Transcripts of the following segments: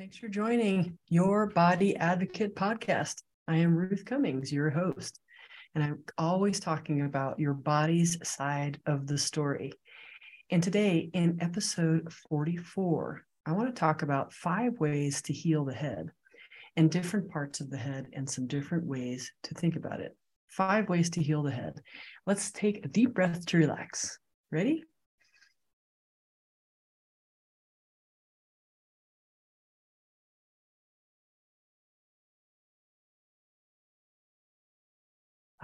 Thanks for joining your Body Advocate podcast. I am Ruth Cummings, your host, and I'm always talking about your body's side of the story. And today, in episode 44, I want to talk about five ways to heal the head and different parts of the head and some different ways to think about it. Five ways to heal the head. Let's take a deep breath to relax. Ready?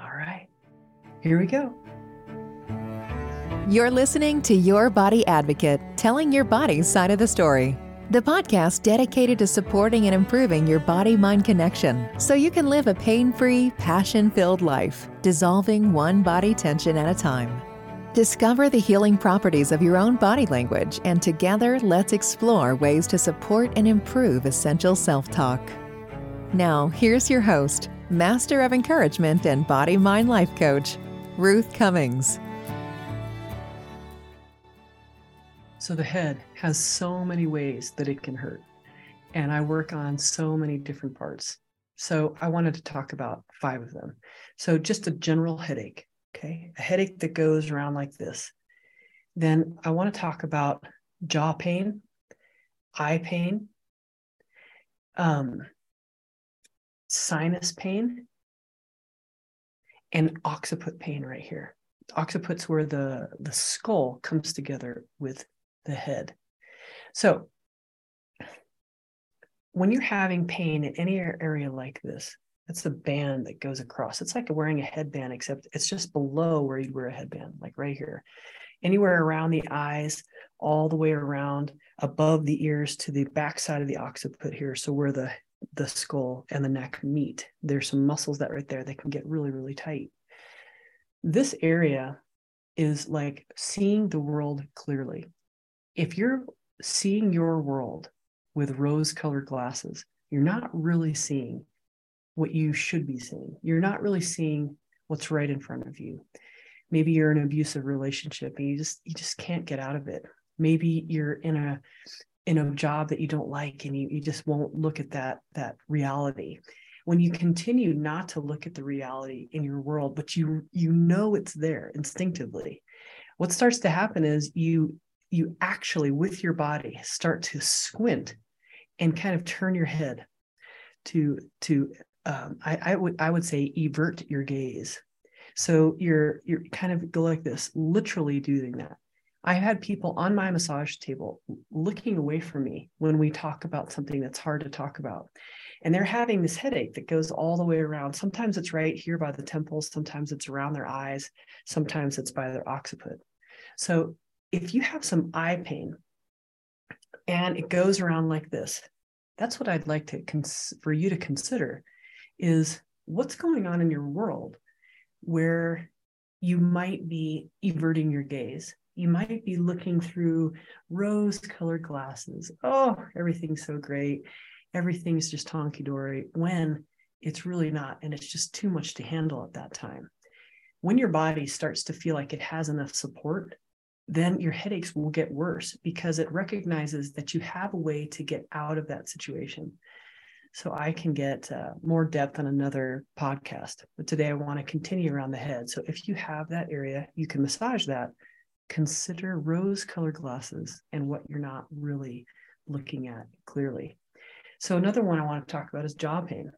All right, here we go. You're listening to Your Body Advocate, telling your body's side of the story. The podcast dedicated to supporting and improving your body mind connection so you can live a pain free, passion filled life, dissolving one body tension at a time. Discover the healing properties of your own body language, and together let's explore ways to support and improve essential self talk. Now, here's your host, Master of Encouragement and Body Mind Life Coach, Ruth Cummings. So, the head has so many ways that it can hurt, and I work on so many different parts. So, I wanted to talk about five of them. So, just a general headache, okay, a headache that goes around like this. Then, I want to talk about jaw pain, eye pain, um, sinus pain and occiput pain right here. Occiput's where the, the skull comes together with the head. So when you're having pain in any area like this, that's the band that goes across. It's like wearing a headband, except it's just below where you'd wear a headband, like right here. Anywhere around the eyes, all the way around above the ears to the backside of the occiput here. So where the the skull and the neck meet. There's some muscles that right there that can get really, really tight. This area is like seeing the world clearly. If you're seeing your world with rose colored glasses, you're not really seeing what you should be seeing. You're not really seeing what's right in front of you. Maybe you're in an abusive relationship and you just you just can't get out of it. Maybe you're in a in a job that you don't like and you, you just won't look at that that reality. When you continue not to look at the reality in your world but you you know it's there instinctively what starts to happen is you you actually with your body start to squint and kind of turn your head to to um, I, I would I would say evert your gaze. So you're you're kind of go like this literally doing that I've had people on my massage table looking away from me when we talk about something that's hard to talk about. And they're having this headache that goes all the way around. Sometimes it's right here by the temples, sometimes it's around their eyes, sometimes it's by their occiput. So if you have some eye pain and it goes around like this, that's what I'd like to cons- for you to consider is what's going on in your world where you might be everting your gaze you might be looking through rose colored glasses. Oh, everything's so great. Everything's just honky dory when it's really not. And it's just too much to handle at that time. When your body starts to feel like it has enough support, then your headaches will get worse because it recognizes that you have a way to get out of that situation. So I can get uh, more depth on another podcast. But today I want to continue around the head. So if you have that area, you can massage that consider rose colored glasses and what you're not really looking at clearly. So another one I want to talk about is jaw pain.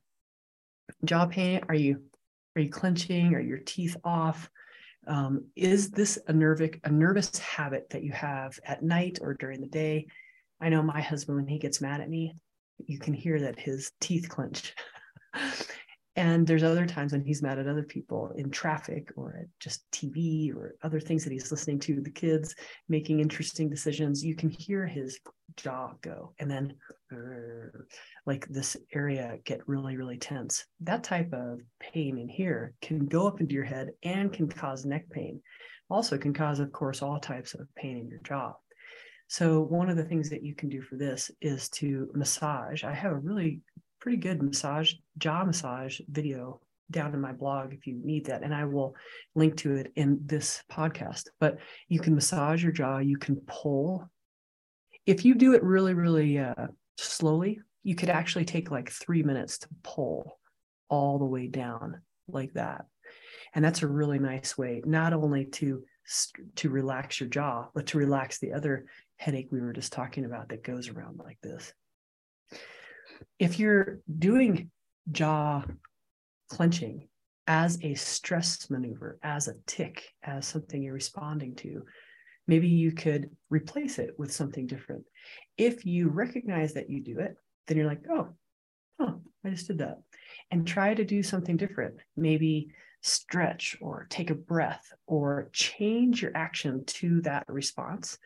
Jaw pain, are you are you clenching? Are your teeth off? Um, is this a nervic a nervous habit that you have at night or during the day? I know my husband when he gets mad at me, you can hear that his teeth clench. And there's other times when he's mad at other people in traffic or at just TV or other things that he's listening to, the kids making interesting decisions. You can hear his jaw go and then like this area get really, really tense. That type of pain in here can go up into your head and can cause neck pain. Also, can cause, of course, all types of pain in your jaw. So, one of the things that you can do for this is to massage. I have a really pretty good massage, jaw massage video down in my blog if you need that. And I will link to it in this podcast. But you can massage your jaw, you can pull. If you do it really, really uh, slowly, you could actually take like three minutes to pull all the way down like that. And that's a really nice way, not only to to relax your jaw, but to relax the other headache we were just talking about that goes around like this. If you're doing jaw clenching as a stress maneuver, as a tic, as something you're responding to, maybe you could replace it with something different. If you recognize that you do it, then you're like, oh, oh, I just did that. And try to do something different. Maybe stretch or take a breath or change your action to that response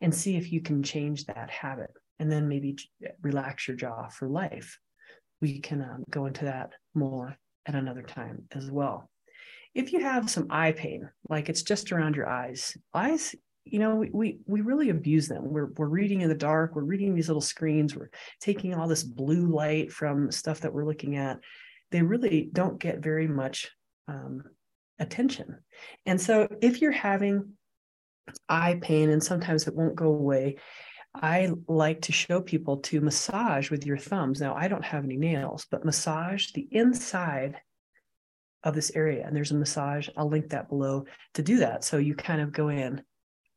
and see if you can change that habit. And then maybe relax your jaw for life. We can um, go into that more at another time as well. If you have some eye pain, like it's just around your eyes, eyes you know we, we we really abuse them we're, we're reading in the dark we're reading these little screens we're taking all this blue light from stuff that we're looking at they really don't get very much um, attention and so if you're having eye pain and sometimes it won't go away i like to show people to massage with your thumbs now i don't have any nails but massage the inside of this area and there's a massage i'll link that below to do that so you kind of go in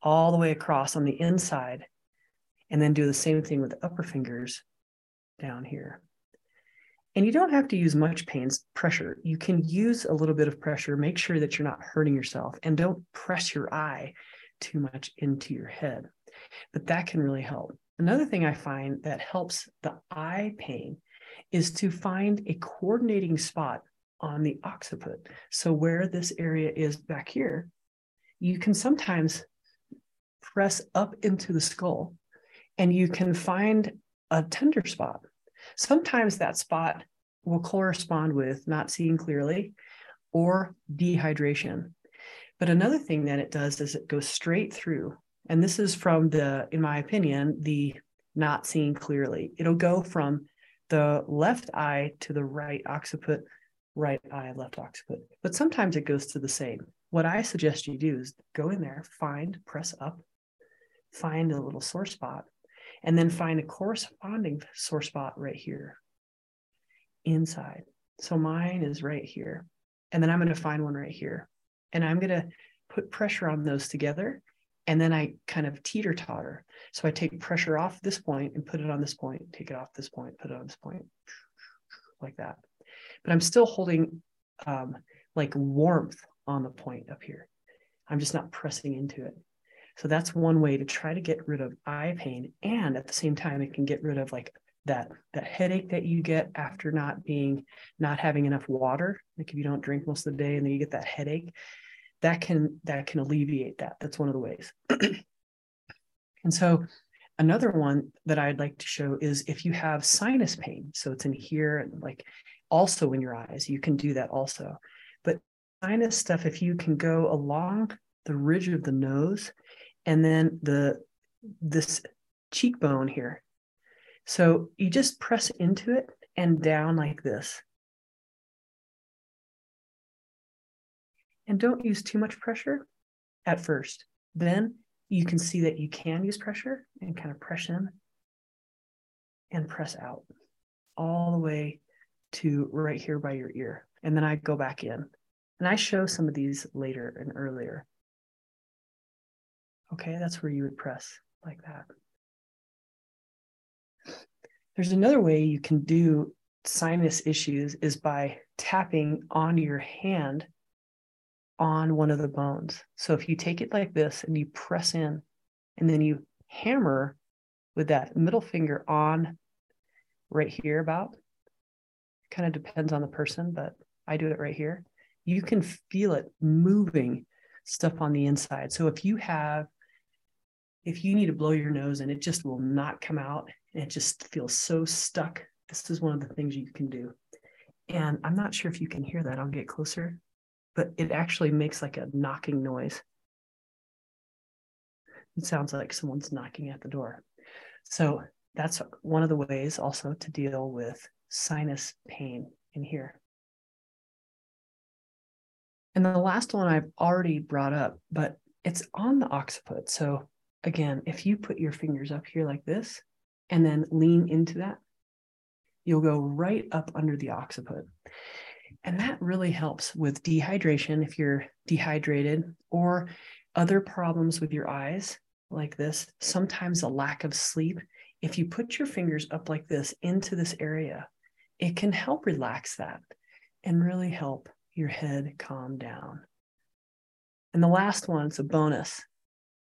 all the way across on the inside, and then do the same thing with the upper fingers down here. And you don't have to use much pain pressure. You can use a little bit of pressure. Make sure that you're not hurting yourself and don't press your eye too much into your head. But that can really help. Another thing I find that helps the eye pain is to find a coordinating spot on the occiput. So, where this area is back here, you can sometimes press up into the skull and you can find a tender spot. Sometimes that spot will correspond with not seeing clearly or dehydration. But another thing that it does is it goes straight through. And this is from the, in my opinion, the not seeing clearly. It'll go from the left eye to the right occiput, right eye, left occiput. But sometimes it goes to the same. What I suggest you do is go in there, find, press up, find a little sore spot, and then find a corresponding sore spot right here inside. So mine is right here. And then I'm going to find one right here. And I'm going to put pressure on those together. And then I kind of teeter totter. So I take pressure off this point and put it on this point, take it off this point, put it on this point, like that. But I'm still holding um, like warmth on the point up here. I'm just not pressing into it. So that's one way to try to get rid of eye pain. And at the same time, it can get rid of like that that headache that you get after not being not having enough water. Like if you don't drink most of the day and then you get that headache, that can that can alleviate that. That's one of the ways. and so another one that I'd like to show is if you have sinus pain. So it's in here and like also in your eyes, you can do that also. But sinus stuff, if you can go along the ridge of the nose and then the this cheekbone here. So you just press into it and down like this. And don't use too much pressure at first. Then you can see that you can use pressure and kind of press in and press out all the way to right here by your ear. And then I go back in. And I show some of these later and earlier. Okay, that's where you would press like that. There's another way you can do sinus issues is by tapping on your hand on one of the bones. So if you take it like this and you press in and then you hammer with that middle finger on right here about kind of depends on the person, but I do it right here. You can feel it moving stuff on the inside. So if you have if you need to blow your nose and it just will not come out and it just feels so stuck, this is one of the things you can do. And I'm not sure if you can hear that. I'll get closer, but it actually makes like a knocking noise. It sounds like someone's knocking at the door. So that's one of the ways also to deal with sinus pain in here. And the last one I've already brought up, but it's on the occiput. So again, if you put your fingers up here like this and then lean into that, you'll go right up under the occiput. And that really helps with dehydration if you're dehydrated or other problems with your eyes like this, sometimes a lack of sleep. If you put your fingers up like this into this area, it can help relax that and really help your head calm down. And the last one, it's a bonus,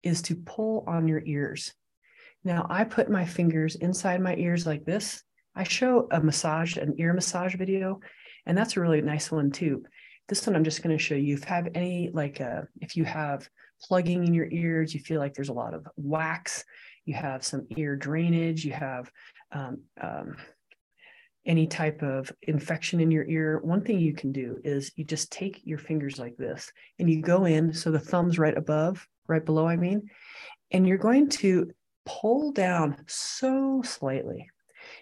is to pull on your ears. Now, I put my fingers inside my ears like this. I show a massage, an ear massage video, and that's a really nice one too. This one I'm just going to show you. If you have any, like, uh, if you have plugging in your ears, you feel like there's a lot of wax, you have some ear drainage, you have um, um, any type of infection in your ear, one thing you can do is you just take your fingers like this and you go in. So the thumb's right above, right below, I mean, and you're going to pull down so slightly.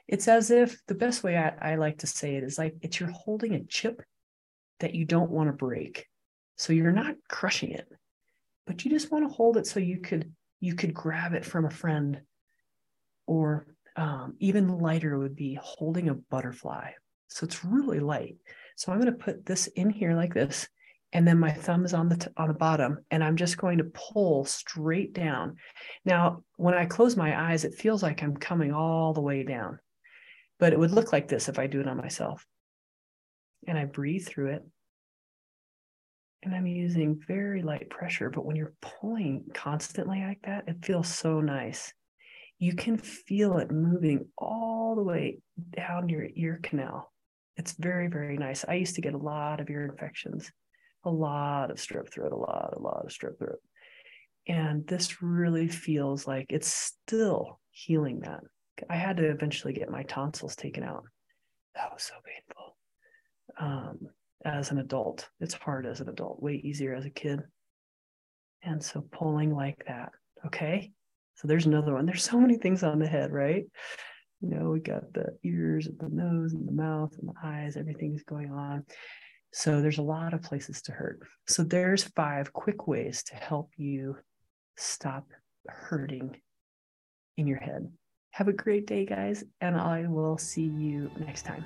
It's as if the best way I, I like to say it is like it's you're holding a chip that you don't want to break. So you're not crushing it, but you just want to hold it so you could you could grab it from a friend or um, even lighter would be holding a butterfly. So it's really light. So I'm going to put this in here like this, and then my thumb is on the t- on the bottom, and I'm just going to pull straight down. Now, when I close my eyes, it feels like I'm coming all the way down, but it would look like this if I do it on myself. And I breathe through it. And I'm using very light pressure, but when you're pulling constantly like that, it feels so nice you can feel it moving all the way down your ear canal. It's very, very nice. I used to get a lot of ear infections, a lot of strep throat, a lot, a lot of strep throat. And this really feels like it's still healing that. I had to eventually get my tonsils taken out. That was so painful. Um, as an adult, it's hard as an adult, way easier as a kid. And so pulling like that, okay? So there's another one. There's so many things on the head, right? You know, we got the ears and the nose and the mouth and the eyes, everything's going on. So there's a lot of places to hurt. So there's five quick ways to help you stop hurting in your head. Have a great day, guys, and I will see you next time.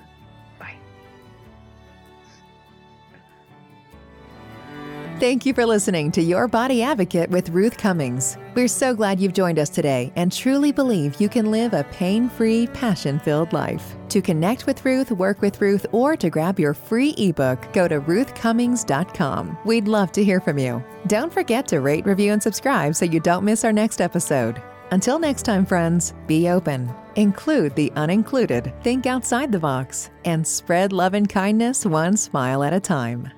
Thank you for listening to Your Body Advocate with Ruth Cummings. We're so glad you've joined us today and truly believe you can live a pain free, passion filled life. To connect with Ruth, work with Ruth, or to grab your free ebook, go to ruthcummings.com. We'd love to hear from you. Don't forget to rate, review, and subscribe so you don't miss our next episode. Until next time, friends, be open, include the unincluded, think outside the box, and spread love and kindness one smile at a time.